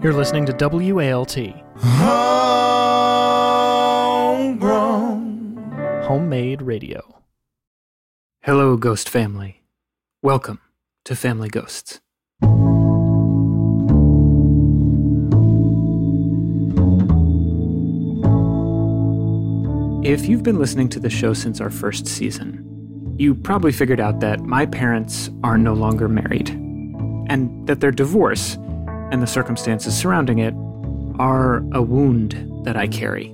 You're listening to WALT, Homegrown. homemade radio. Hello, Ghost family. Welcome to Family Ghosts. If you've been listening to the show since our first season, you probably figured out that my parents are no longer married, and that their divorce and the circumstances surrounding it are a wound that I carry.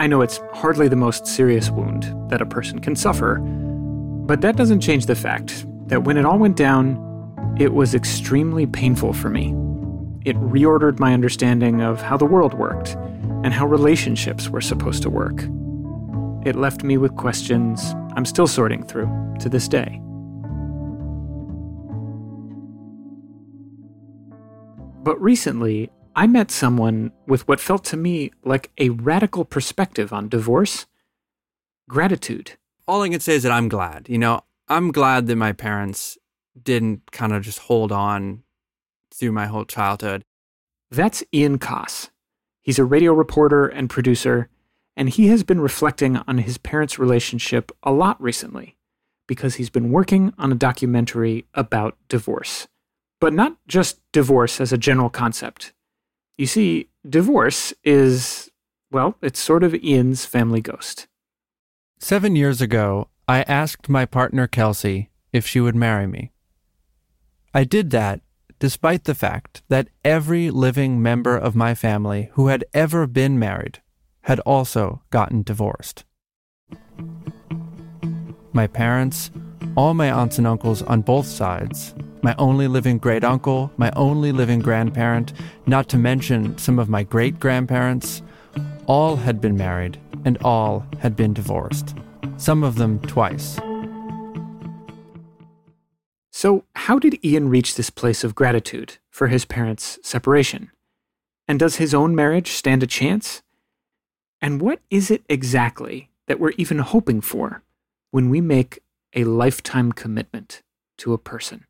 I know it's hardly the most serious wound that a person can suffer, but that doesn't change the fact that when it all went down, it was extremely painful for me. It reordered my understanding of how the world worked and how relationships were supposed to work. It left me with questions I'm still sorting through to this day. But recently, I met someone with what felt to me like a radical perspective on divorce gratitude. all I can say is that I'm glad. You know, I'm glad that my parents didn't kind of just hold on through my whole childhood. That's Ian Coss. He's a radio reporter and producer, and he has been reflecting on his parents' relationship a lot recently because he's been working on a documentary about divorce. But not just divorce as a general concept. You see, divorce is, well, it's sort of Ian's family ghost. Seven years ago, I asked my partner Kelsey if she would marry me. I did that despite the fact that every living member of my family who had ever been married had also gotten divorced. My parents, all my aunts and uncles on both sides, my only living great uncle, my only living grandparent, not to mention some of my great grandparents, all had been married and all had been divorced, some of them twice. So, how did Ian reach this place of gratitude for his parents' separation? And does his own marriage stand a chance? And what is it exactly that we're even hoping for when we make a lifetime commitment to a person?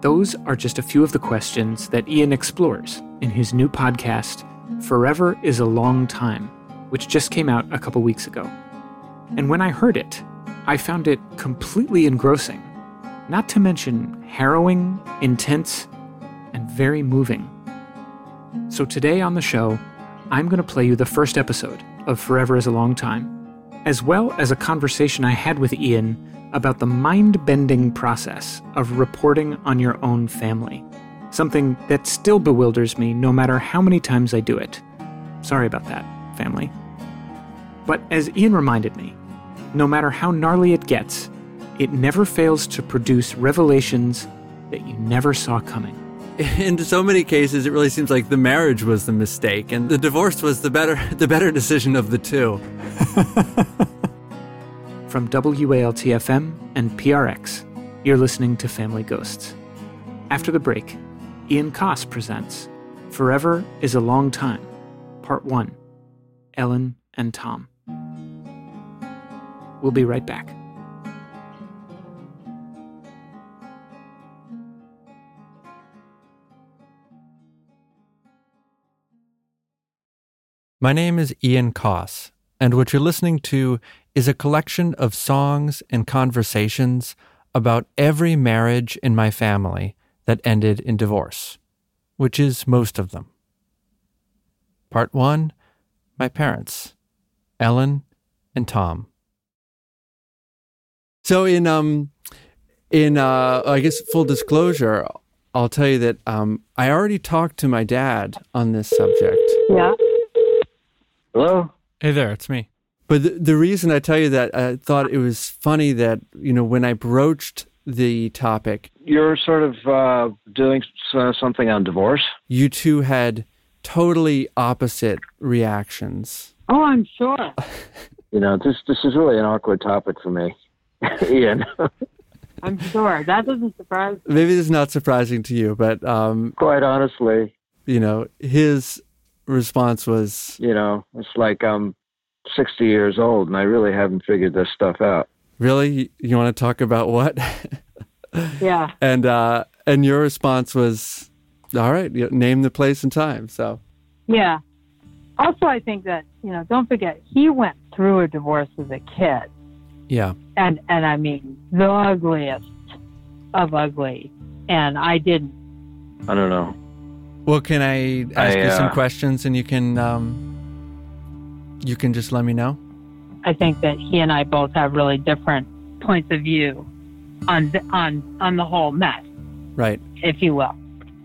Those are just a few of the questions that Ian explores in his new podcast, Forever is a Long Time, which just came out a couple weeks ago. And when I heard it, I found it completely engrossing, not to mention harrowing, intense, and very moving. So today on the show, I'm going to play you the first episode of Forever is a Long Time, as well as a conversation I had with Ian about the mind bending process of reporting on your own family, something that still bewilders me no matter how many times I do it. Sorry about that, family. But as Ian reminded me, no matter how gnarly it gets, it never fails to produce revelations that you never saw coming. In so many cases, it really seems like the marriage was the mistake, and the divorce was the better the better decision of the two. From WALTFM and PRX, you're listening to Family Ghosts. After the break, Ian Coss presents Forever is a Long Time, Part 1 Ellen and Tom. We'll be right back. My name is Ian Coss, and what you're listening to is a collection of songs and conversations about every marriage in my family that ended in divorce, which is most of them. Part 1 My parents, Ellen and Tom. So in um in uh I guess full disclosure, I'll tell you that um I already talked to my dad on this subject. Yeah. Hello? Hey there, it's me. But the, the reason I tell you that, I thought it was funny that, you know, when I broached the topic, You're sort of uh, doing s- something on divorce? you two had totally opposite reactions. Oh, I'm sure. You know, this this is really an awkward topic for me. Ian, I'm sure. That doesn't surprise me. Maybe this is not surprising to you, but, um, quite honestly, you know, his response was, you know, it's like I'm 60 years old and I really haven't figured this stuff out. really? You want to talk about what? Yeah. and, uh, and your response was, All right, name the place and time. So Yeah. Also, I think that you know, don't forget he went through a divorce as a kid, yeah, and and I mean the ugliest of ugly, and I didn't. I don't know. Well, can I ask I, you some uh, questions and you can um, you can just let me know? I think that he and I both have really different points of view on the, on on the whole mess, Right. if you will.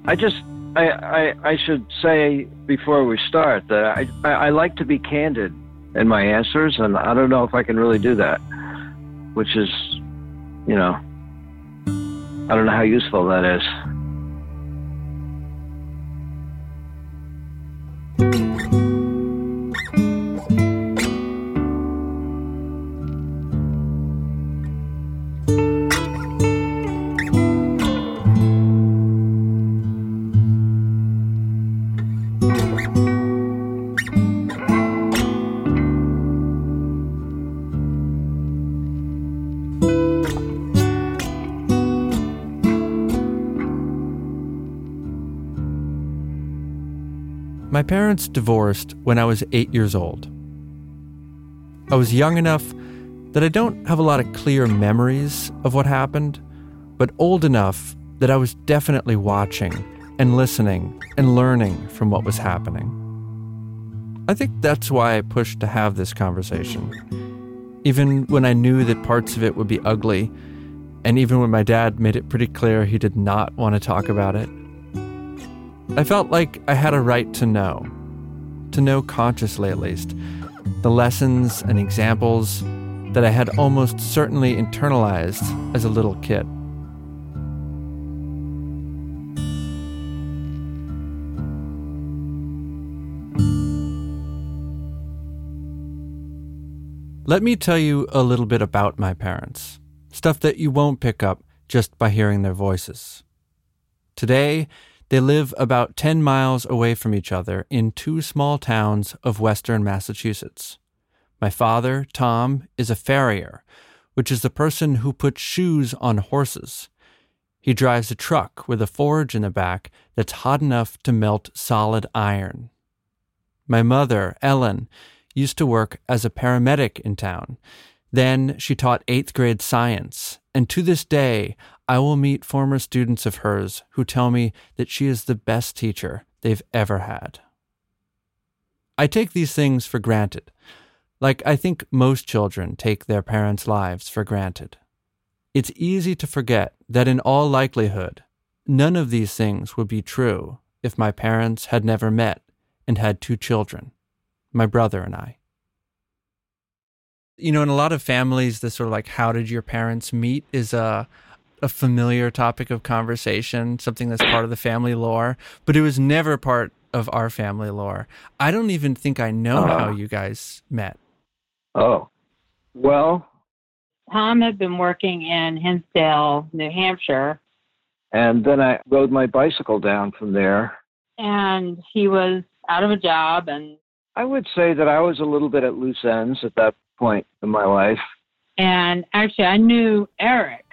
I just I, I I should say before we start that I, I I like to be candid in my answers, and I don't know if I can really do that, which is, you know, I don't know how useful that is. Parents divorced when I was eight years old. I was young enough that I don't have a lot of clear memories of what happened, but old enough that I was definitely watching and listening and learning from what was happening. I think that's why I pushed to have this conversation. Even when I knew that parts of it would be ugly, and even when my dad made it pretty clear he did not want to talk about it. I felt like I had a right to know, to know consciously at least, the lessons and examples that I had almost certainly internalized as a little kid. Let me tell you a little bit about my parents, stuff that you won't pick up just by hearing their voices. Today, they live about 10 miles away from each other in two small towns of western Massachusetts. My father, Tom, is a farrier, which is the person who puts shoes on horses. He drives a truck with a forge in the back that's hot enough to melt solid iron. My mother, Ellen, used to work as a paramedic in town. Then she taught eighth grade science, and to this day, I will meet former students of hers who tell me that she is the best teacher they've ever had. I take these things for granted, like I think most children take their parents' lives for granted. It's easy to forget that in all likelihood, none of these things would be true if my parents had never met and had two children, my brother and I. You know, in a lot of families, this sort of like, how did your parents meet is a, a familiar topic of conversation, something that's part of the family lore, but it was never part of our family lore. I don't even think I know Uh. how you guys met. Oh, well, Tom had been working in Hinsdale, New Hampshire, and then I rode my bicycle down from there. and he was out of a job and I would say that I was a little bit at loose ends at that point in my life. and actually I knew Eric.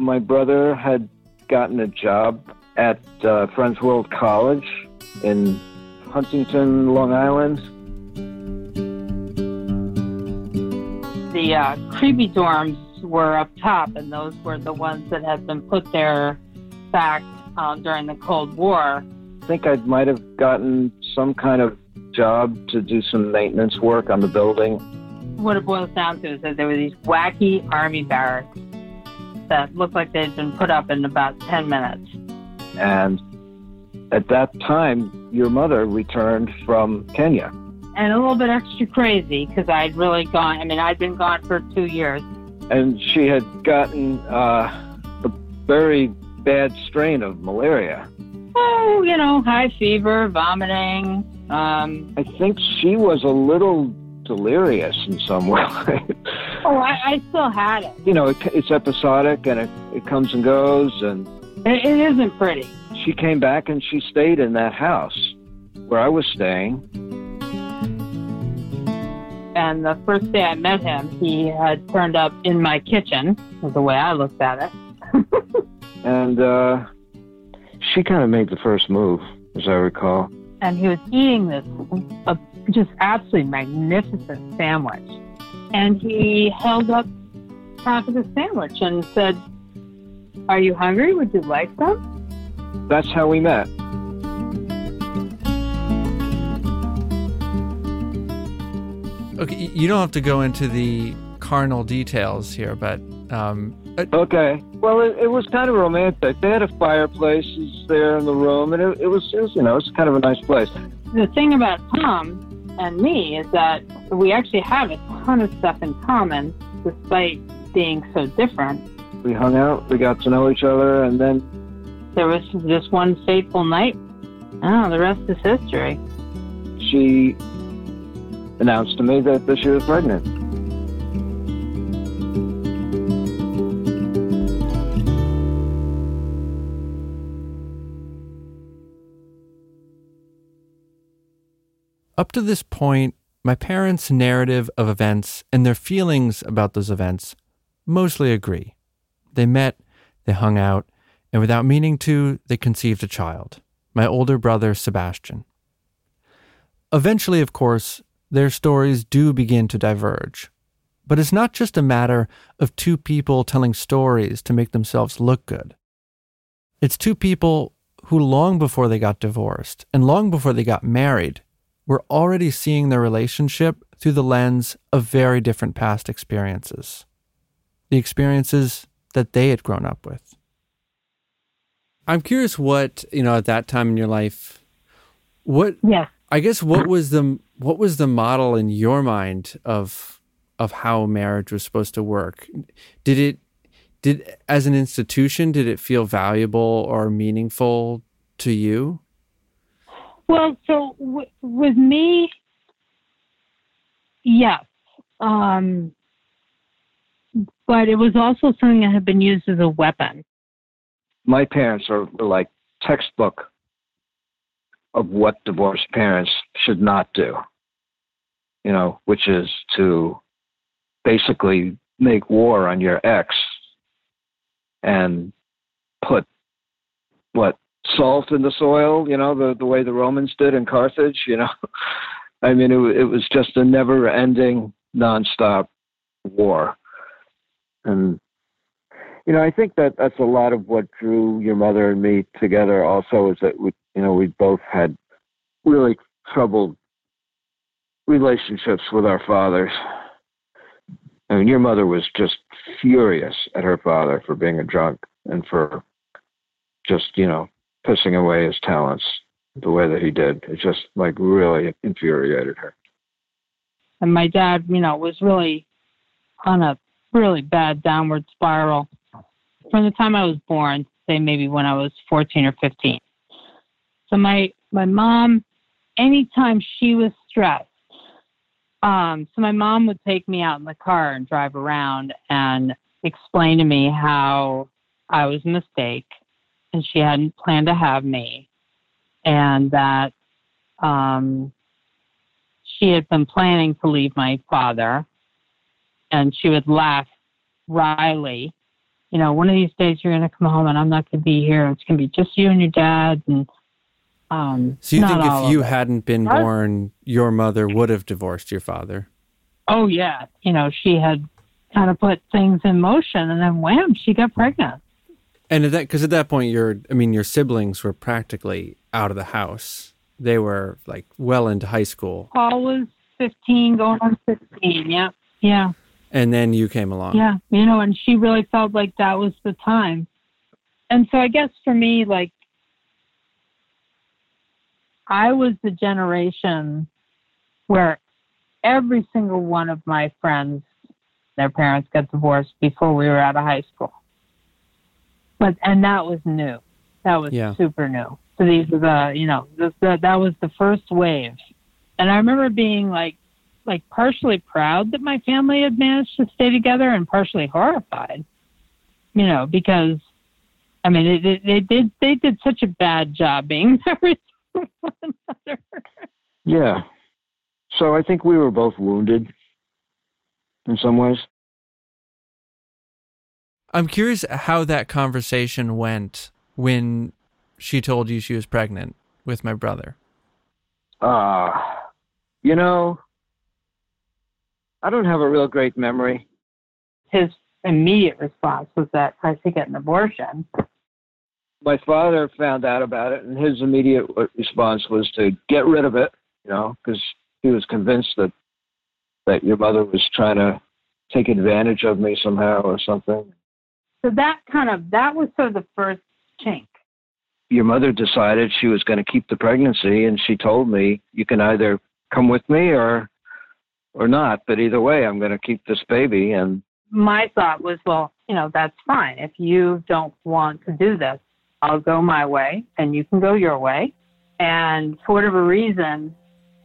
My brother had gotten a job at uh, Friends World College in Huntington, Long Island. The uh, creepy dorms were up top, and those were the ones that had been put there back um, during the Cold War. I think I might have gotten some kind of job to do some maintenance work on the building. What it boils down to is that there were these wacky army barracks that looked like they'd been put up in about 10 minutes. And at that time, your mother returned from Kenya. And a little bit extra crazy because I'd really gone, I mean, I'd been gone for two years. And she had gotten uh, a very bad strain of malaria. Oh, you know, high fever, vomiting. Um, I think she was a little delirious in some way. oh, I, I still had it. you know, it, it's episodic and it, it comes and goes. And it. It isn't pretty. she came back and she stayed in that house where I was staying. And the first day I met him, he had turned up in my kitchen, was the way I looked at it. And uh, she kind of made the first move, as I recall. And he was eating this uh, just absolutely magnificent sandwich. And he held up half of the sandwich and said, Are you hungry? Would you like some? That's how we met. Okay, you don't have to go into the carnal details here, but um, uh, Okay. Well, it, it was kind of romantic. They had a fireplace there in the room, and it, it, was, it was, you know, it was kind of a nice place. The thing about Tom and me is that we actually have a ton of stuff in common, despite being so different. We hung out, we got to know each other, and then There was just one fateful night. Oh, the rest is history. she announced to me that, that she was pregnant. Up to this point, my parents' narrative of events and their feelings about those events mostly agree. They met, they hung out, and without meaning to, they conceived a child, my older brother, Sebastian. Eventually, of course, their stories do begin to diverge. But it's not just a matter of two people telling stories to make themselves look good. It's two people who, long before they got divorced and long before they got married, were already seeing their relationship through the lens of very different past experiences. The experiences that they had grown up with. I'm curious what, you know, at that time in your life, what Yes. I guess what was the what was the model in your mind of of how marriage was supposed to work? Did it did as an institution did it feel valuable or meaningful to you? Well, so w- with me, yes. Um, but it was also something that had been used as a weapon. My parents are, like textbook of what divorced parents should not do, you know, which is to basically make war on your ex and put what salt in the soil, you know, the the way the Romans did in Carthage, you know. I mean, it it was just a never-ending, nonstop war, and you know, I think that that's a lot of what drew your mother and me together. Also, is that we, you know, we both had really troubled relationships with our fathers. I mean, your mother was just furious at her father for being a drunk and for just, you know, pissing away his talents the way that he did. It just like really infuriated her. And my dad, you know, was really on a really bad downward spiral from the time I was born, say maybe when I was 14 or 15. So my my mom, anytime she was stressed, um, so my mom would take me out in the car and drive around and explain to me how I was a mistake and she hadn't planned to have me, and that um, she had been planning to leave my father, and she would laugh wryly. You know, one of these days you're going to come home and I'm not going to be here. It's going to be just you and your dad. And um, So you think if you hadn't been born, your mother would have divorced your father? oh yeah, you know, she had kind of put things in motion, and then wham, she got pregnant. And at that because at that point your I mean your siblings were practically out of the house. They were like well into high school. Paul was 15, going on 16. Yeah, yeah. And then you came along. Yeah, you know, and she really felt like that was the time. And so I guess for me, like, I was the generation where every single one of my friends, their parents got divorced before we were out of high school. But, and that was new. That was Yeah. super new. So these were the, you know, the, the, that was the first wave. And I remember being like, like partially proud that my family had managed to stay together and partially horrified you know because i mean it, it, they did they did such a bad job being married to one another Yeah. So I think we were both wounded in some ways. I'm curious how that conversation went when she told you she was pregnant with my brother? Uh, you know, I don't have a real great memory. His immediate response was that I should get an abortion. My father found out about it, and his immediate response was to get rid of it, you know, because he was convinced that that your mother was trying to take advantage of me somehow or something. So that kind of that was sort of the first chink. Your mother decided she was going to keep the pregnancy, and she told me, "You can either come with me or or not, but either way, I'm going to keep this baby." And my thought was, well, you know, that's fine. If you don't want to do this, I'll go my way, and you can go your way. And for whatever reason,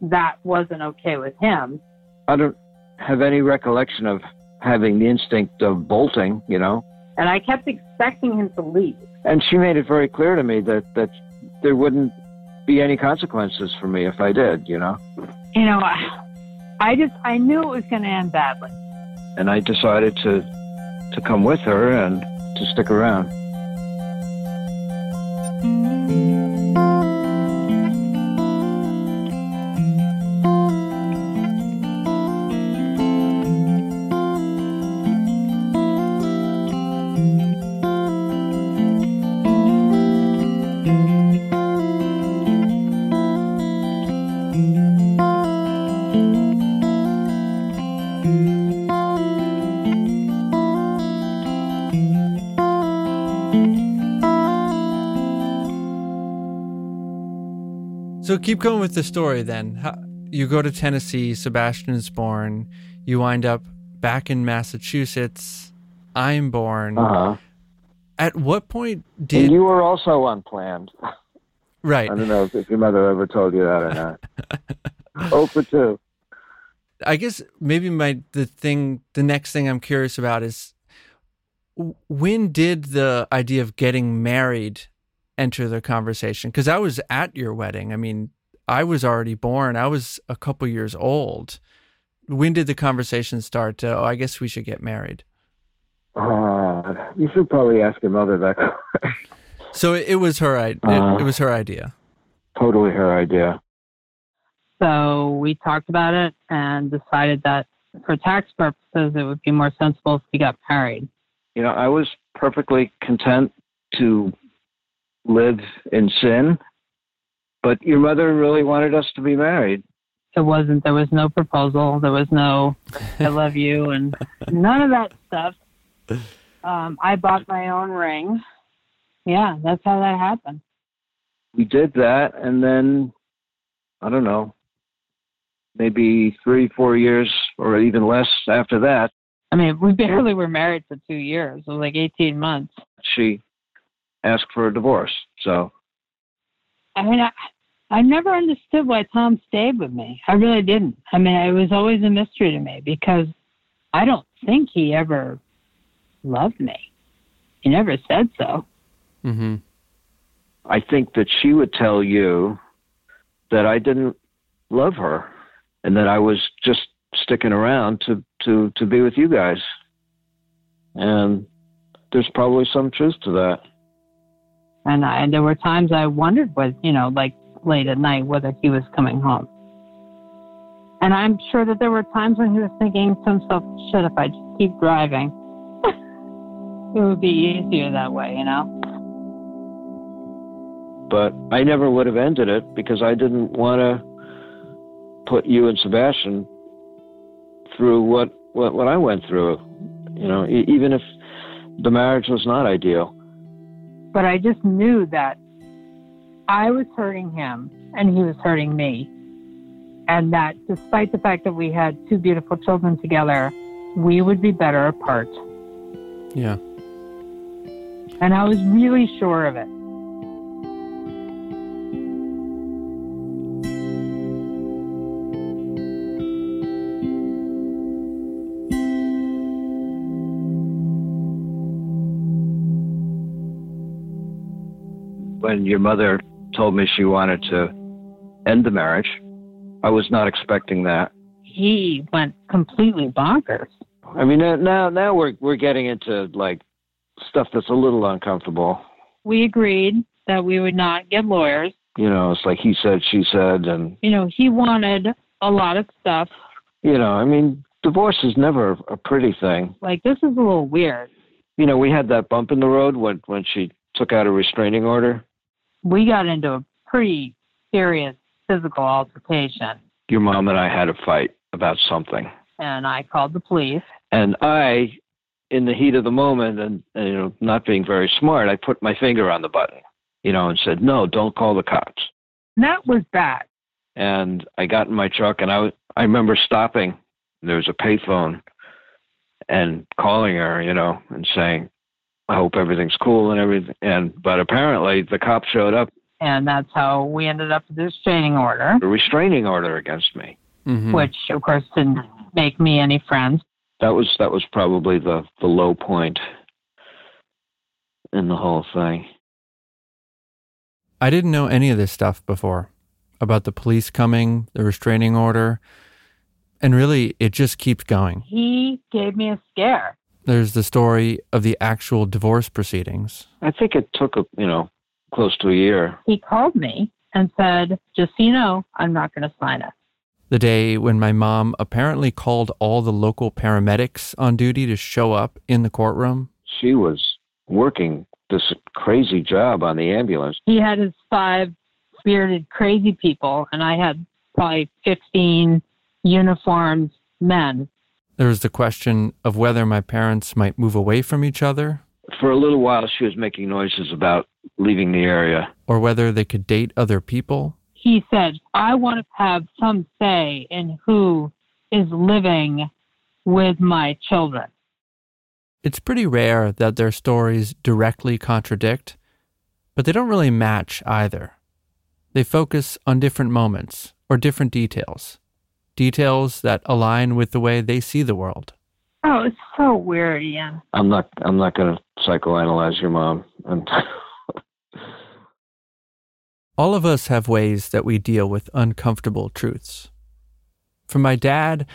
that wasn't okay with him. I don't have any recollection of having the instinct of bolting, you know. And I kept expecting him to leave. And she made it very clear to me that, that there wouldn't be any consequences for me if I did, you know. You know, I, I just I knew it was going to end badly. And I decided to to come with her and to stick around. So keep going with the story then. How, you go to Tennessee, Sebastian is born, you wind up back in Massachusetts, I'm born. Uh-huh. At what point did And you were also unplanned. Right. I don't know if, if your mother ever told you that or not. oh for two. I guess maybe my the thing the next thing I'm curious about is when did the idea of getting married enter the conversation? Because I was at your wedding. I mean, I was already born. I was a couple years old. When did the conversation start? To, oh, I guess we should get married. Uh, you should probably ask your mother that. So it, it was her. i- It, Uh. it was her idea. totally her idea. So we talked about it and decided that for tax purposes, it would be more sensible if we got married. You know, I was perfectly content to live in sin, but your mother really wanted us to be married. It wasn't, there was no proposal, there was no, I love you, and none of that stuff. Um, I bought my own ring. Yeah, that's how that happened. We did that, and then I don't know, maybe three, four years, or even less after that, I mean, we barely were married for two years. It was like 18 months. she asked for a divorce. So I mean, I, I never understood why Tom stayed with me. I really didn't. I mean, it was always a mystery to me because I don't think he ever loved me. He never said so. Mm-hmm. I think that she would tell you that I didn't love her and that I was just sticking around to, to, to be with you guys. And there's probably some truth to that. And I, there were times I wondered what, you know, like late at night, whether he was coming home. And I'm sure that there were times when he was thinking to himself, shit, if I just keep driving, it would be easier that way, you know? But I never would have ended it because I didn't want to put you and Sebastian through what, what, what I went through. You know, even if the marriage was not ideal. But I just knew that I was hurting him and he was hurting me. And that despite the fact that we had two beautiful children together, we would be better apart. Yeah. And I was really sure of it. When your mother told me she wanted to end the marriage, I was not expecting that. He went completely bonkers. I mean, now- now now we're we're getting into like stuff that's a little uncomfortable. We agreed that we would not get lawyers. You know, it's like he said, she said, and You know, he wanted a lot of stuff. you know, I mean, divorce is never a pretty thing. Like, this is a little weird. You know, we had that bump in the road when when she took out a restraining order. We got into a pretty serious physical altercation, Your mom and I had a fight about something. and I called the police. And I, in the heat of the moment, and, and you know, not being very smart, I put my finger on the button, you know, and said, "No, don't call the cops." And that was bad. And I got in my truck, and I was, I remember stopping. There was a payphone, and calling her, you know, and saying, "I hope everything's cool and everything." And but apparently, the cops showed up, And that's how we ended up with this restraining order, a restraining order against me. Mhm. which, of course, didn't make me any friends. That was that was probably the the low point in the whole thing. I didn't know any of this stuff before about the police coming, the restraining order, and really it just keeps going. He gave me a scare. There's the story of the actual divorce proceedings. I think it took a you know close to a year. He called me and said, just so you know, I'm not going to sign it. The day when my mom apparently called all the local paramedics on duty to show up in the courtroom. She was working this crazy job on the ambulance. He had his five bearded crazy people, and I had probably 15 uniformed men. There was the question of whether my parents might move away from each other For a little while, she was making noises about leaving the area. or whether they could date other people. He said, I want to have some say in who is living with my children. It's pretty rare that their stories directly contradict, but they don't really match either. They focus on different moments or different details, details that align with the way they see the world. Oh, it's so weird, Ian. I'm not. I'm not going to psychoanalyze your mom. And All of us have ways that we deal with uncomfortable truths. For my dad,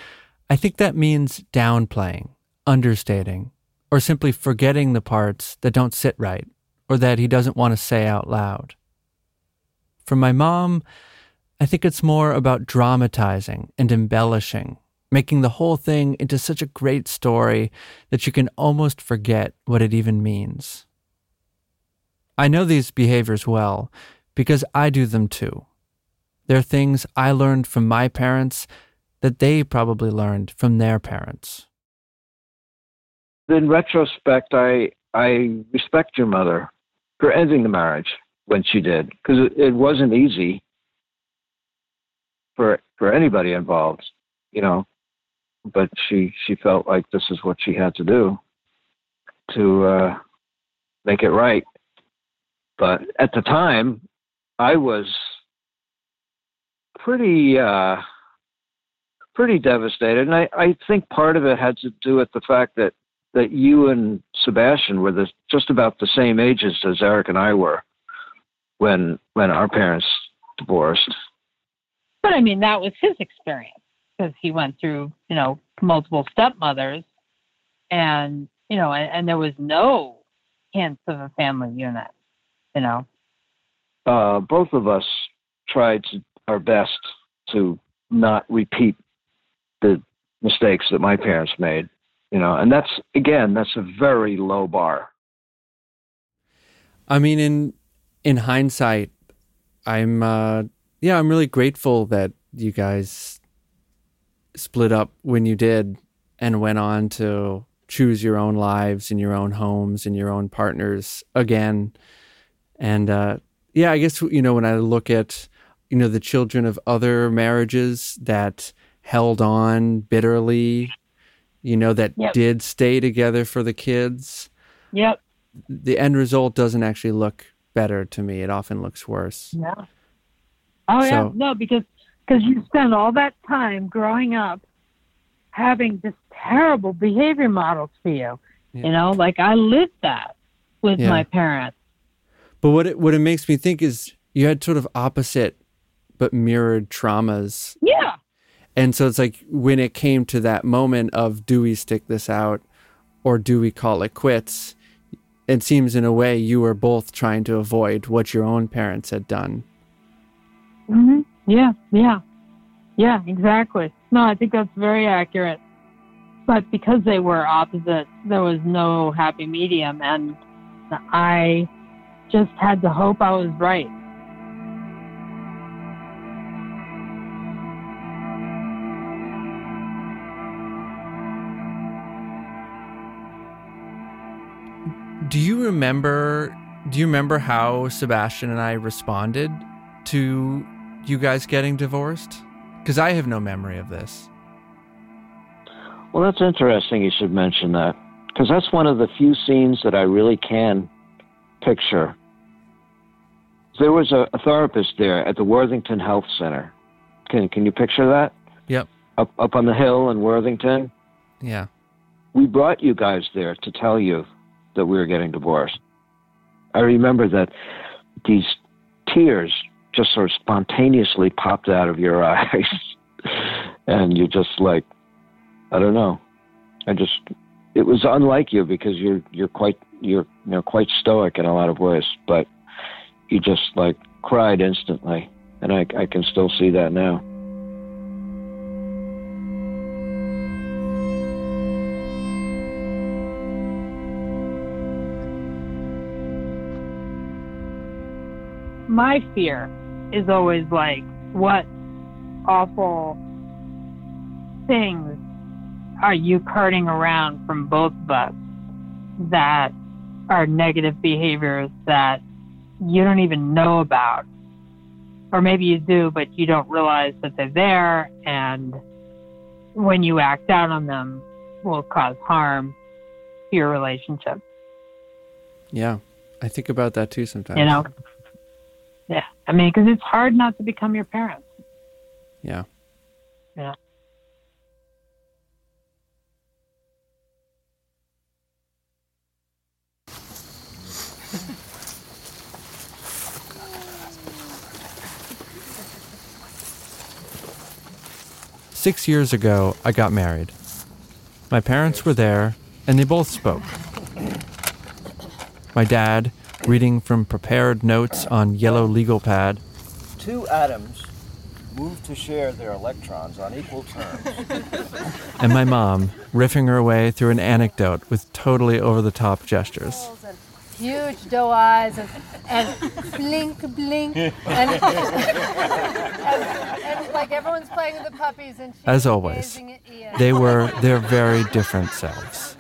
I think that means downplaying, understating, or simply forgetting the parts that don't sit right or that he doesn't want to say out loud. For my mom, I think it's more about dramatizing and embellishing, making the whole thing into such a great story that you can almost forget what it even means. I know these behaviors well because I do them too. They're things I learned from my parents that they probably learned from their parents. in retrospect, I I respect your mother for ending the marriage when she did because it, it wasn't easy for for anybody involved, you know. But she she felt like this is what she had to do to uh, make it right. But at the time, I was pretty uh, pretty devastated, and I, I think part of it had to do with the fact that that you and Sebastian were the, just about the same ages as Eric and I were when when our parents divorced. But I mean, that was his experience because he went through, you know, multiple stepmothers, and you know, and, and there was no hints of a family unit. You know, Uh, both of us tried to, our best to not repeat the mistakes that my parents made. You know, and that's again, that's a very low bar. I mean, in in hindsight, I'm uh, yeah, I'm really grateful that you guys split up when you did and went on to choose your own lives and your own homes and your own partners again. And uh, yeah, I guess you know when I look at you know the children of other marriages that held on bitterly, you know that Yep. did stay together for the kids yep, the end result doesn't actually look better to me. It often looks worse. yeah. Oh yeah, no, because because you spend all that time growing up having this terrible behavior models for you. Yeah. You know, like I lived that with Yeah. my parents. But what it what it makes me think is you had sort of opposite but mirrored traumas. Yeah, And so it's like when it came to that moment of do we stick this out or do we call it quits? it seems in a way you were both trying to avoid what your own parents had done. Hmm Yeah, yeah, yeah, exactly. No, I think that's very accurate. But because they were opposite, there was no happy medium, and I just had to hope I was right. Do you remember do you remember how Sebastian and I responded to you guys getting divorced? Cuz I have no memory of this. Well, that's interesting. You should mention that because that's one of the few scenes that I really can picture. There was a, a therapist there at the Worthington Health Center. Can can you picture that? Yep. Up up on the hill in Worthington. Yeah. We brought you guys there to tell you that we were getting divorced. I remember that these tears just sort of spontaneously popped out of your eyes, and you just like, I don't know, I just it was unlike you because you're you're quite you're you know quite stoic in a lot of ways, but you just like cried instantly, and I I can still see that now. My fear is always like, what awful things are you carting around from both of us that are negative behaviors that you don't even know about? Or maybe you do, but you don't realize that they're there, and when you act out on them, will cause harm to your relationship. Yeah. I think about that too sometimes. You know? Yeah. I mean, because it's hard not to become your parents. Yeah. Yeah. Six years ago, I got married. My parents were there, and they both spoke. My dad, reading from prepared notes on yellow legal pad, Two atoms move to share their electrons on equal terms. and my mom, riffing her way through an anecdote with totally over the top gestures. and huge doe eyes and, and blink blink and, and, and like everyone's playing with the puppies and she's As always, gazing at Ian, They were their very different selves.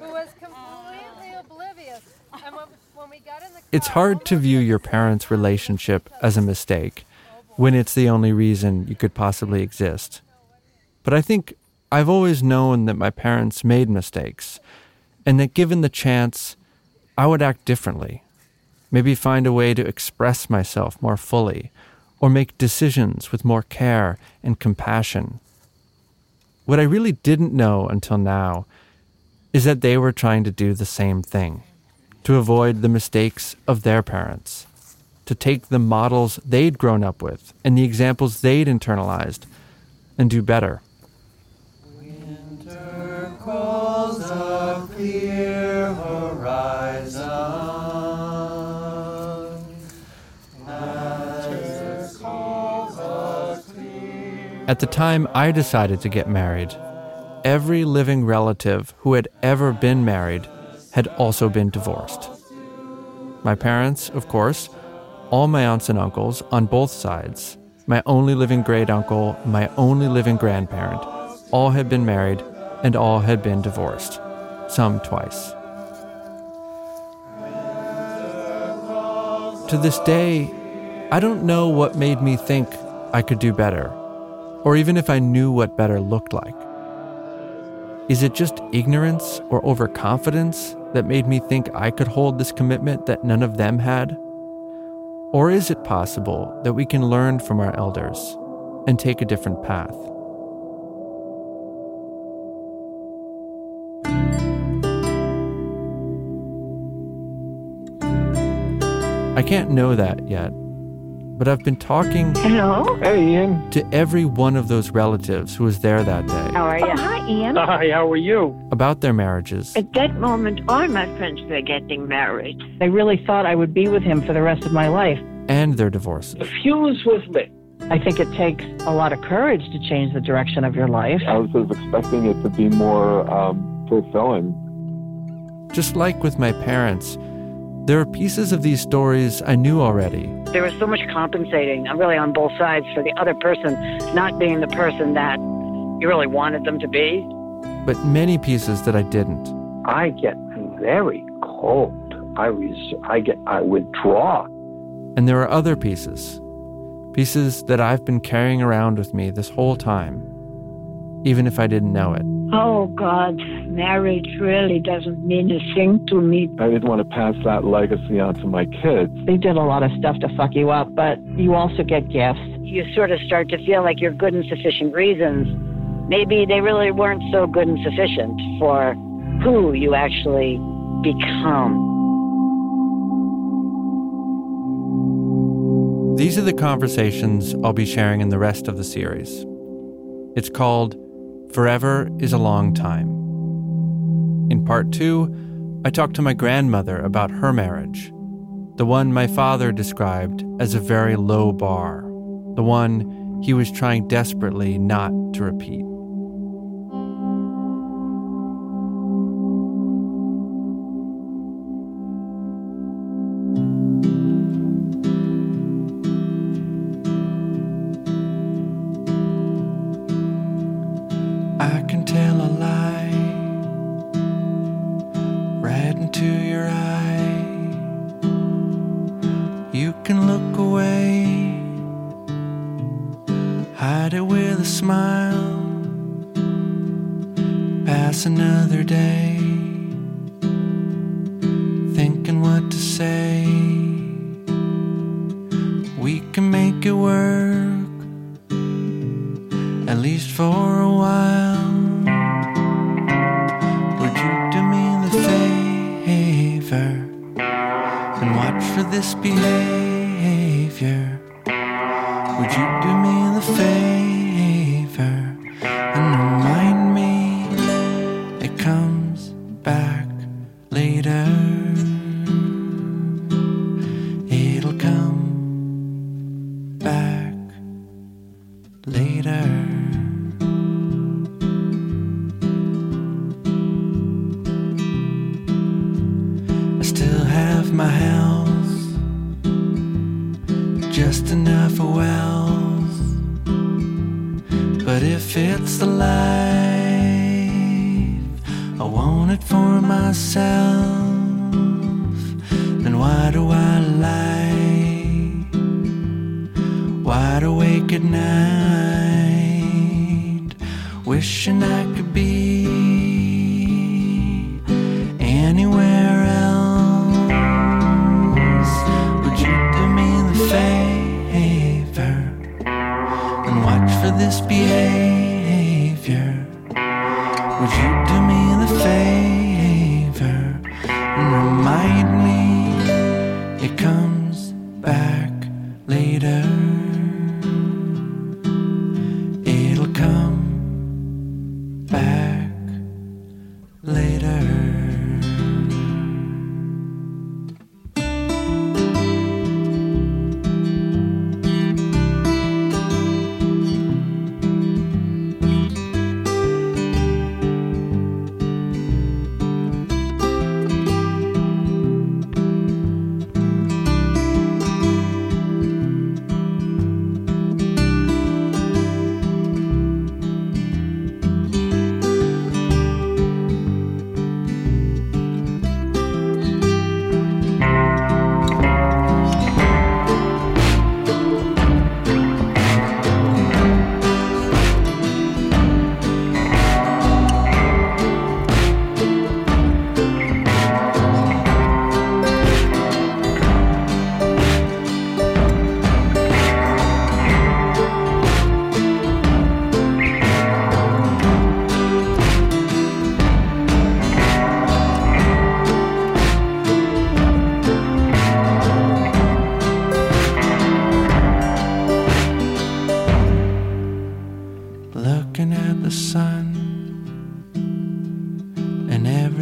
who was completely oblivious. And when, when we got in the It's hard to view your parents' relationship as a mistake when it's the only reason you could possibly exist. But I think I've always known that my parents made mistakes, and that given the chance, I would act differently. Maybe find a way to express myself more fully, or make decisions with more care and compassion. What I really didn't know until now is that they were trying to do the same thing to avoid the mistakes of their parents, to take the models they'd grown up with and the examples they'd internalized and do better. At the time I decided to get married, every living relative who had ever been married had also been divorced. My parents, of course, all my aunts and uncles on both sides, my only living great uncle, my only living grandparent, all had been married and all had been divorced, some twice. To this day, I don't know what made me think I could do better, or even if I knew what better looked like. Is it just ignorance or overconfidence that made me think I could hold this commitment that none of them had? Or is it possible that we can learn from our elders and take a different path? I can't know that yet, but I've been talking Hello. Hey, Ian. to every one of those relatives who was there that day How are you? Oh, hi, Ian. Hi, how are you? about their marriages. At that moment, all my friends were getting married. They really thought I would be with him for the rest of my life. and their divorces. The fuse was lit. I think it takes a lot of courage to change the direction of your life. I was sort of expecting it to be more um, fulfilling. Just like with my parents, there are pieces of these stories I knew already, There was so much compensating, uh, really on both sides, for the other person not being the person that you really wanted them to be. but many pieces that I didn't. I get very cold. I was, I get, I withdraw. And there are other pieces, pieces that I've been carrying around with me this whole time, even if I didn't know it. Oh, God, marriage really doesn't mean a thing to me. I didn't want to pass that legacy on to my kids. They did a lot of stuff to fuck you up, but you also get gifts. You sort of start to feel like you're good and sufficient reasons. Maybe they really weren't so good and sufficient for who you actually become. These are the conversations I'll be sharing in the rest of the series. It's called Forever is a Long Time. In part two, I talked to my grandmother about her marriage, the one my father described as a very low bar, the one he was trying desperately not to repeat. I can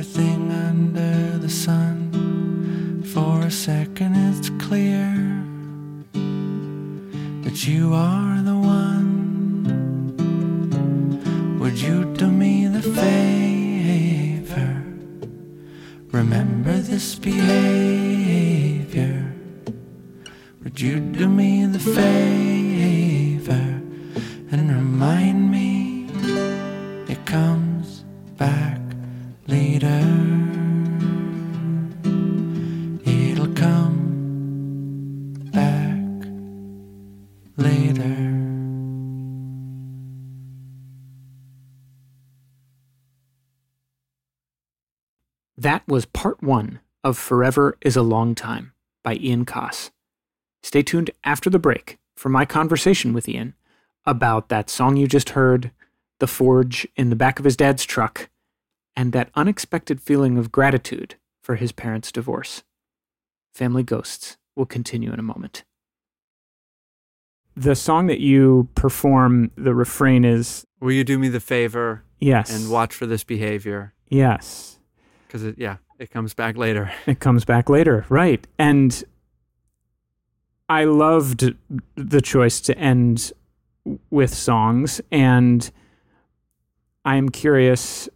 everything That was part one of Forever is a Long Time by Ian Coss. Stay tuned after the break for my conversation with Ian about that song you just heard, the forge in the back of his dad's truck, and that unexpected feeling of gratitude for his parents' divorce. Family Ghosts will continue in a moment. The song that you perform, the refrain is Will you do me the favor yes. and watch for this behavior? Yes. Because it, yeah, it comes back later. It comes back later, right? And I loved the choice to end with songs, and I'm curious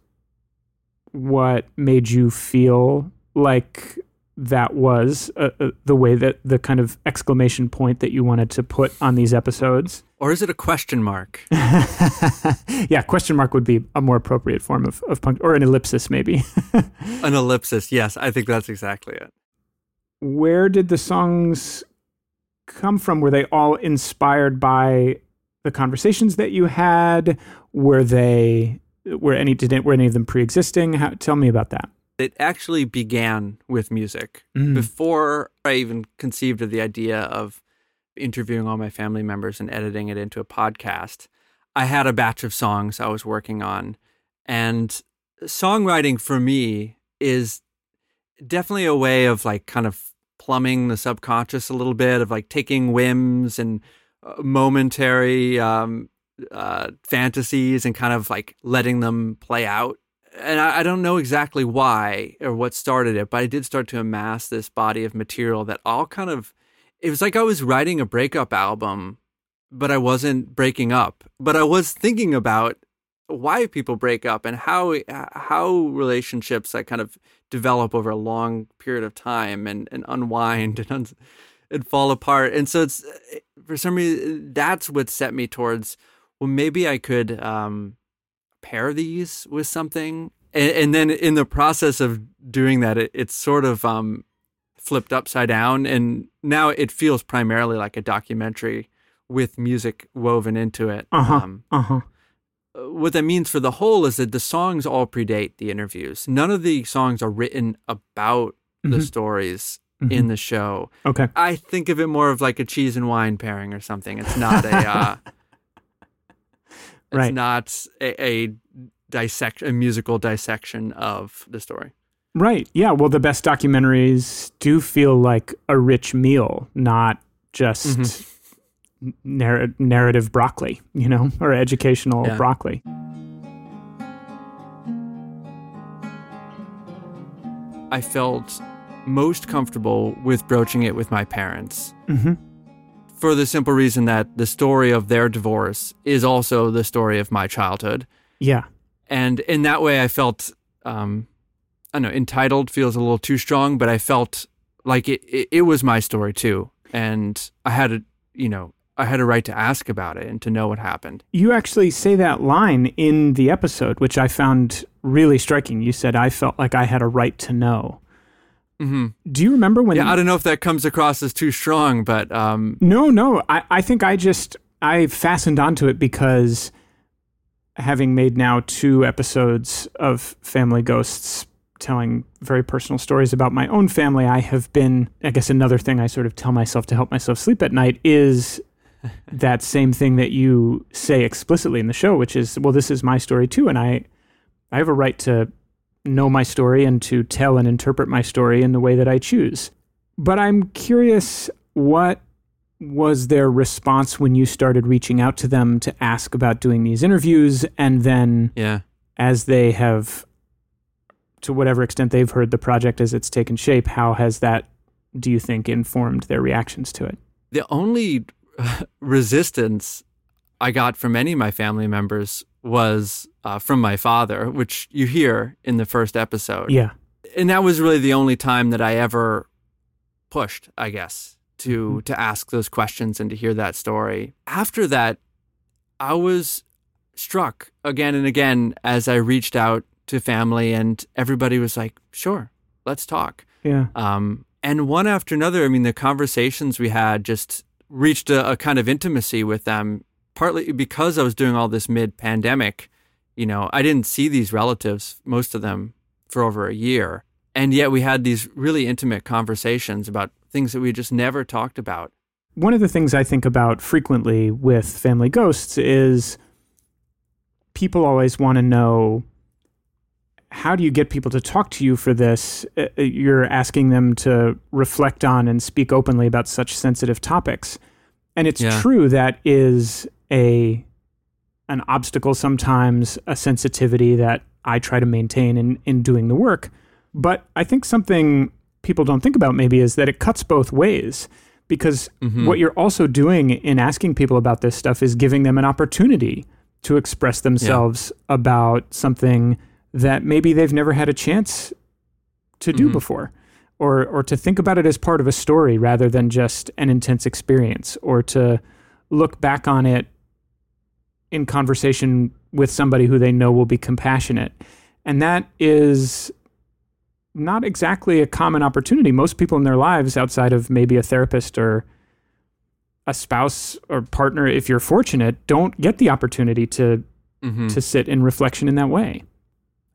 what made you feel like that was uh, uh, the way that the kind of exclamation point that you wanted to put on these episodes. Or is it a question mark? yeah, question mark would be a more appropriate form of, of punct, or an ellipsis, maybe. An ellipsis. Yes, I think that's exactly it. Where did the songs come from? Were they all inspired by the conversations that you had? Were they were any did were any of them pre-existing? How, tell me about that. It actually began with music. Mm. Before I even conceived of the idea of interviewing all my family members and editing it into a podcast, I had a batch of songs I was working on. And songwriting for me is definitely a way of like kind of plumbing the subconscious a little bit, of like taking whims and uh, momentary um, uh, fantasies and kind of like letting them play out. And I, I don't know exactly why or what started it, but I did start to amass this body of material that all kind of, it was like I was writing a breakup album, but I wasn't breaking up. But I was thinking about why people break up and how how relationships that kind of develop over a long period of time and, and unwind and un- and fall apart. And so it's for some reason that's what set me towards well maybe I could um, pair these with something. And, and, then in the process of doing that, it, it's sort of um, flipped upside down, and now it feels primarily like a documentary with music woven into it. Uh huh. Um, uh huh. what that means for the whole is that the songs all predate the interviews. None of the songs are written about the Mhm. stories Mhm. in the show. Okay. I think of it more of like a cheese and wine pairing or something. It's not a uh, it's Right. not a, a dissect a musical dissection of the story. Right. Yeah. Well, the best documentaries do feel like a rich meal, not just Mm-hmm. narr- narrative broccoli, you know, or educational Yeah. broccoli. I felt most comfortable with broaching it with my parents. hmm for the simple reason that the story of their divorce is also the story of my childhood. Yeah. And in that way, I felt, um, I don't know, entitled feels a little too strong, but I felt like it, it, it was my story too. And I had a, you know, I had a right to ask about it and to know what happened. You actually say that line in the episode, which I found really striking. You said, I felt like I had a right to know. Hmm Do you remember when? Yeah, I don't know if that comes across as too strong, but um, No, no. I, I think I just I fastened onto it because having made now two episodes of Family Ghosts telling very personal stories about my own family, I have been I guess another thing I sort of tell myself to help myself sleep at night is that same thing that you say explicitly in the show, which is, well, this is my story too, and I I have a right to know my story and to tell and interpret my story in the way that I choose. But I'm curious what was their response when you started reaching out to them to ask about doing these interviews and then yeah. as they have to whatever extent they've heard the project as it's taken shape how has that do you think informed their reactions to it The only resistance I got from any of my family members was uh, from my father, which you hear in the first episode. Yeah. And that was really the only time that I ever pushed, I guess, to Mm-hmm. to ask those questions and to hear that story. After that, I was struck again and again as I reached out to family and everybody was like, "Sure, let's talk." Yeah. Um, and one after another, I mean, the conversations we had just reached a, a kind of intimacy with them, partly because I was doing all this mid pandemic. You know, I didn't see these relatives, most of them, for over a year. And yet we had these really intimate conversations about things that we just never talked about. One of the things I think about frequently with family ghosts is people always want to know how do you get people to talk to you for this? Uh, uh, You're asking them to reflect on and speak openly about such sensitive topics. And it's Yeah. true that is a an obstacle sometimes, a sensitivity that I try to maintain in, in doing the work. But I think something people don't think about maybe is that it cuts both ways because Mhm. what you're also doing in asking people about this stuff is giving them an opportunity to express themselves about something that maybe they've never had a chance to do Mhm. before or or to think about it as part of a story rather than just an intense experience or to look back on it in conversation with somebody who they know will be compassionate and that is not exactly a common opportunity most people in their lives outside of maybe a therapist or a spouse or partner if you're fortunate don't get the opportunity to Mhm. to sit in reflection in that way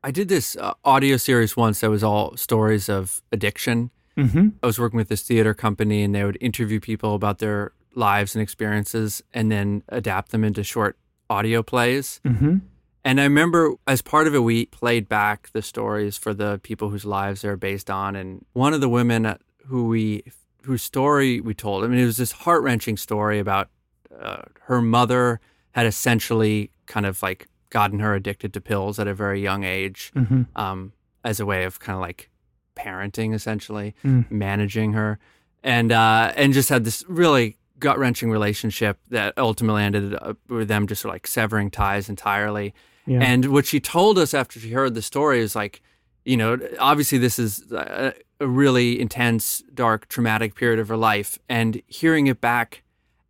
I did this uh, audio series once that was all stories of addiction. mm-hmm. I was working with this theater company and they would interview people about their lives and experiences and then adapt them into short audio plays. Mm-hmm. And I remember as part of it, we played back the stories for the people whose lives they're based on. And one of the women who we, whose story we told, I mean, it was this heart wrenching story about uh, her mother had essentially kind of like gotten her addicted to pills at a very young age Mm-hmm. um, as a way of kind of like parenting, essentially, Mm. managing her, and uh, and just had this really gut wrenching relationship that ultimately ended up with them just like severing ties entirely. Yeah. And what she told us after she heard the story is like, you know, obviously this is a, a really intense, dark, traumatic period of her life, and hearing it back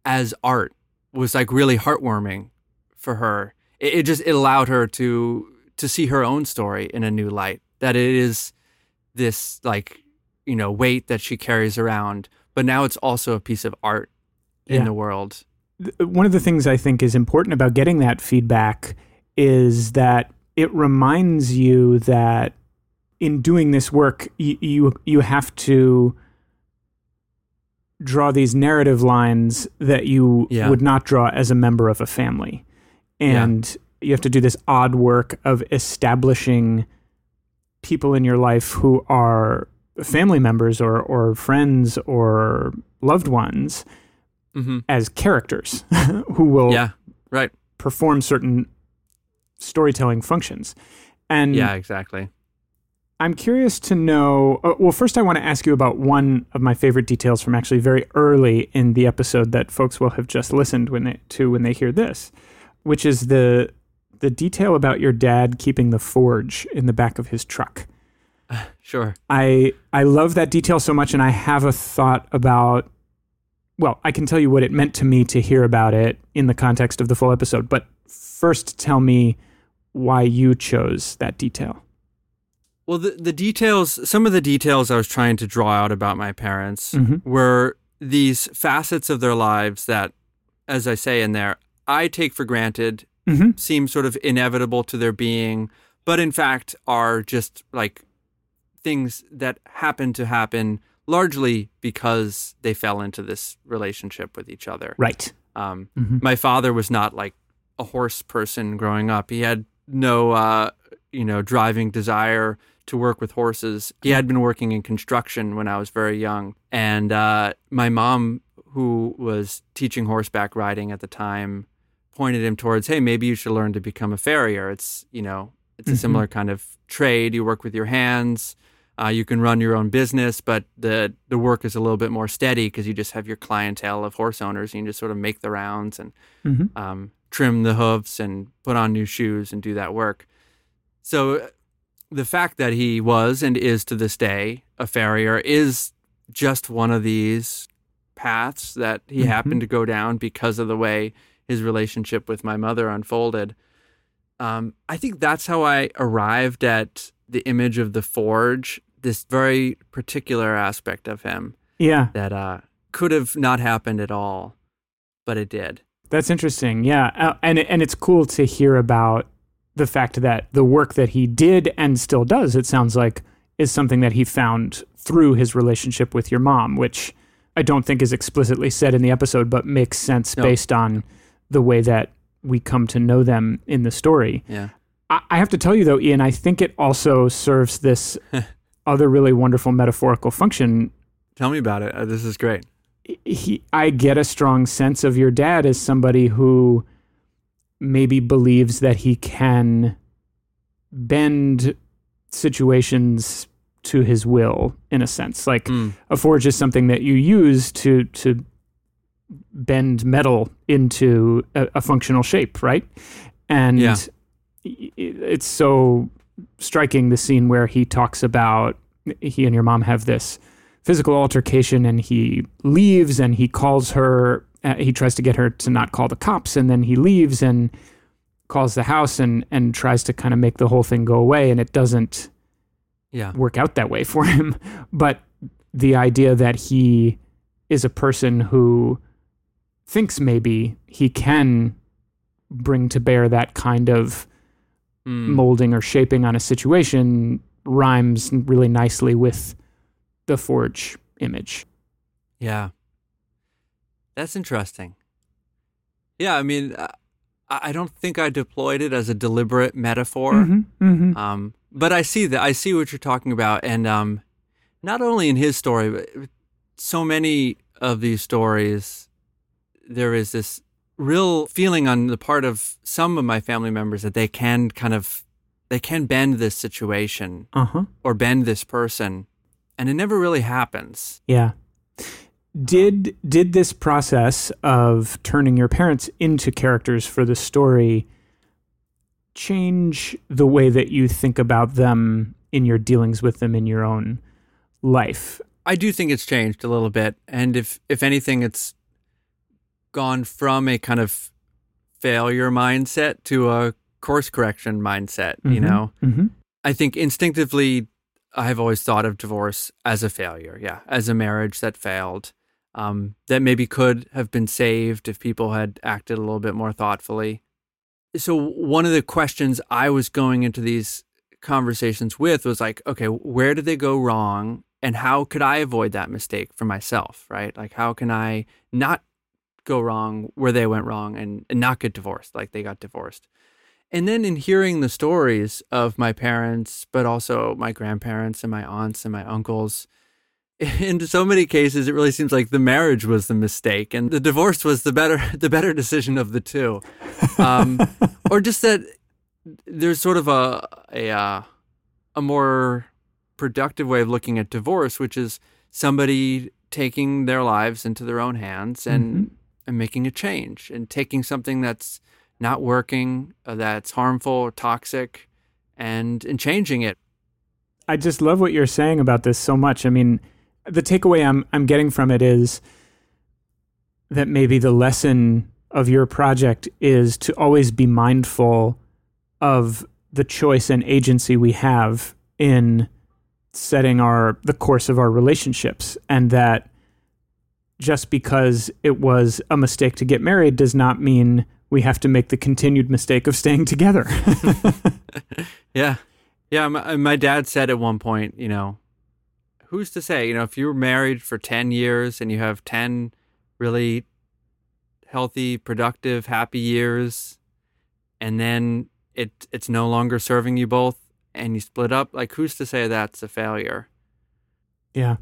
as art was like really heartwarming for her. It, it just it allowed her to to see her own story in a new light. That it is this like you know weight that she carries around, but now it's also a piece of art in Yeah. the world. one of the things I think is important about getting that feedback is that it reminds you that in doing this work, you you, you have to draw these narrative lines that you Yeah. would not draw as a member of a family, and you have to do this odd work of establishing people in your life who are family members or or friends or loved ones hmm as characters who will Yeah, right. perform certain storytelling functions. And Yeah, exactly. I'm curious to know. Uh, well, first, I want to ask you about one of my favorite details from actually very early in the episode that folks will have just listened when they, to when they hear this, which is the the detail about your dad keeping the forge in the back of his truck. Sure. I I love that detail so much, and I have a thought about. Well, I can tell you what it meant to me to hear about it in the context of the full episode, but first, tell me why you chose that detail. Well, the the details, some of the details I was trying to draw out about my parents Mhm. were these facets of their lives that, as I say in there, I take for granted, Mm-hmm. seem sort of inevitable to their being, but in fact are just like things that happen to happen largely because they fell into this relationship with each other. Right. Um, Mhm. My father was not like a horse person growing up. He had no, uh, you know, driving desire to work with horses. He had been working in construction when I was very young, and uh, my mom, who was teaching horseback riding at the time, pointed him towards, "Hey, maybe you should learn to become a farrier. It's you know, it's a Mhm. similar kind of trade. You work with your hands." Uh, you can run your own business, but the the work is a little bit more steady because you just have your clientele of horse owners. And you just sort of make the rounds and Mhm. um, trim the hoofs and put on new shoes and do that work. So uh, the fact that he was and is to this day a farrier is just one of these paths that he Mhm. happened to go down because of the way his relationship with my mother unfolded. Um, I think that's how I arrived at the image of the forge, this very particular aspect of him Yeah, that uh, could have not happened at all, but it did. that's interesting. Yeah, uh, and and it's cool to hear about the fact that the work that he did and still does. It sounds like is something that he found through his relationship with your mom, which I don't think is explicitly said in the episode, but makes sense No. based on the way that we come to know them in the story. Yeah. I I have to tell you though, Ian, I think it also serves this other really wonderful metaphorical function. Tell me about it. Uh, this is great. He, I get a strong sense of your dad as somebody who maybe believes that he can bend situations to his will in a sense. Like Mm. a forge is something that you use to to bend metal into a, a functional shape, right? And Yeah. It's so striking the scene where he talks about he and your mom have this physical altercation and he leaves and he calls her uh, he tries to get her to not call the cops and then he leaves and calls the house and and tries to kind of make the whole thing go away and it doesn't Yeah. work out that way for him. But the idea that he is a person who thinks maybe he can bring to bear that kind of Mm. molding or shaping on a situation rhymes really nicely with the forge image. Yeah. That's interesting. Yeah, I mean, uh, I I don't think I deployed it as a deliberate metaphor. Mhm, mhm. Um, but I see that. I see what you're talking about, and um, not only in his story, but so many of these stories, there is this real feeling on the part of some of my family members that they can kind of they can bend this situation Uh-huh. or bend this person, and it never really happens. Yeah. Did did this process of turning your parents into characters for the story change the way that you think about them in your dealings with them in your own life? I do think it's changed a little bit, and if if anything, it's gone from a kind of failure mindset to a course correction mindset. You Mhm, know, mhm. I think instinctively, I've always thought of divorce as a failure. Yeah, as a marriage that failed, um, that maybe could have been saved if people had acted a little bit more thoughtfully. So one of the questions I was going into these conversations with was like, okay, where did they go wrong? And how could I avoid that mistake for myself, right? Like, how can I not go wrong where they went wrong and, and not get divorced like they got divorced? And then in hearing the stories of my parents, but also my grandparents and my aunts and my uncles, in so many cases, it really seems like the marriage was the mistake and the divorce was the better the better decision of the two, um, or just that there's sort of a a uh, a more productive way of looking at divorce, which is somebody taking their lives into their own hands and and making a change and taking something that's not working, uh, that's harmful or toxic, and and changing it. I just love what you're saying about this so much. I mean, the takeaway I'm I'm getting from it is that maybe the lesson of your project is to always be mindful of the choice and agency we have in setting our the course of our relationships and that just because it was a mistake to get married does not mean we have to make the continued mistake of staying together. Yeah. Yeah. My, uh, my dad said at one point, you know, who's to say, you know, if you were married for 10 years and you have 10 really healthy, productive, happy years, and then it it's no longer serving you both and you split up, like who's to say that's a failure? yeah.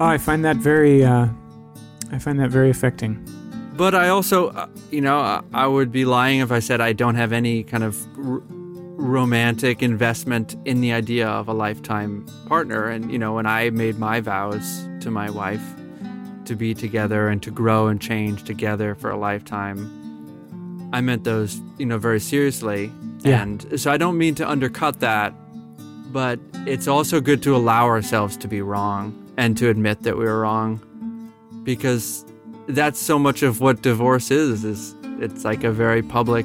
Oh, I find that very, uh, I find that very affecting. but I also, uh, you know, I, I would be lying if I said I don't have any kind of r- romantic investment in the idea of a lifetime partner. And, you know, when I made my vows to my wife to be together and to grow and change together for a lifetime, I meant those, you know, very seriously. Yeah. And so I don't mean to undercut that, but it's also good to allow ourselves to be wrong and to admit that we were wrong. Because that's so much of what divorce is is it's like a very public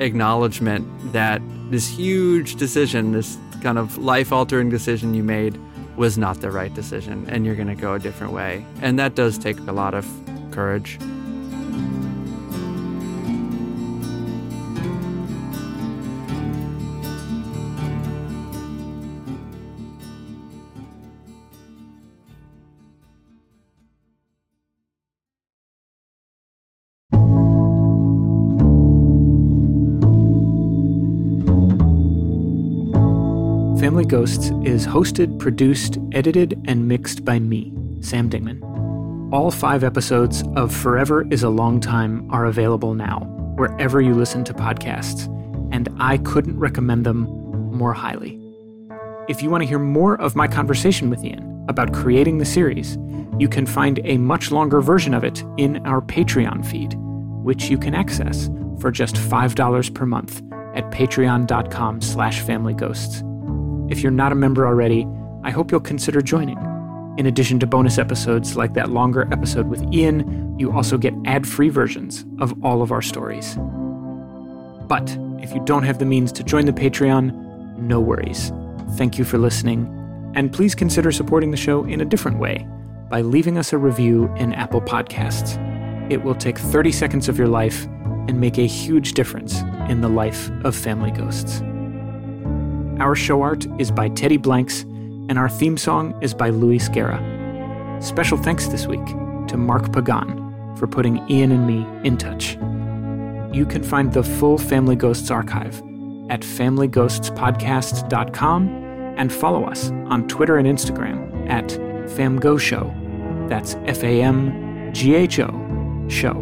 acknowledgement that this huge decision this kind of life altering decision you made was not the right decision and you're going to go a different way. And that does take a lot of courage Ghosts is hosted, produced, edited, and mixed by me, Sam Dingman. All five episodes of Forever is a Long Time are available now, wherever you listen to podcasts, and I couldn't recommend them more highly. If you want to hear more of my conversation with Ian about creating the series, you can find a much longer version of it in our Patreon feed, which you can access for just $5 per month at patreon.com slash familyghosts. If you're not a member already, I hope you'll consider joining. In addition to bonus episodes like that longer episode with Ian, you also get ad free versions of all of our stories. But if you don't have the means to join the Patreon, no worries. Thank you for listening, and please consider supporting the show in a different way by leaving us a review in Apple Podcasts. It will take 30 seconds of your life and make a huge difference in the life of Family Ghosts. Our show art is by Teddy Blanks, and our theme song is by Louis Guerra. Special thanks this week to Mark Pagan for putting Ian and me in touch. You can find the full Family Ghosts archive at familyghostspodcast.com and follow us on Twitter and Instagram at FamGhoShow. That's F A M G H O Show.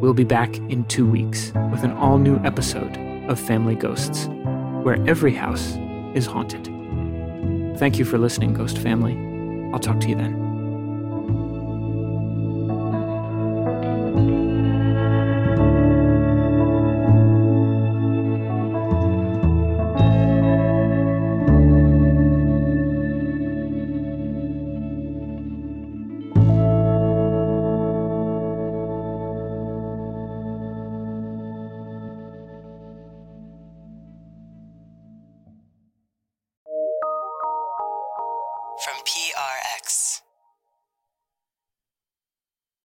We'll be back in two weeks with an all new episode of Family Ghosts where every house is haunted. Thank you for listening, Ghost Family. I'll talk to you then.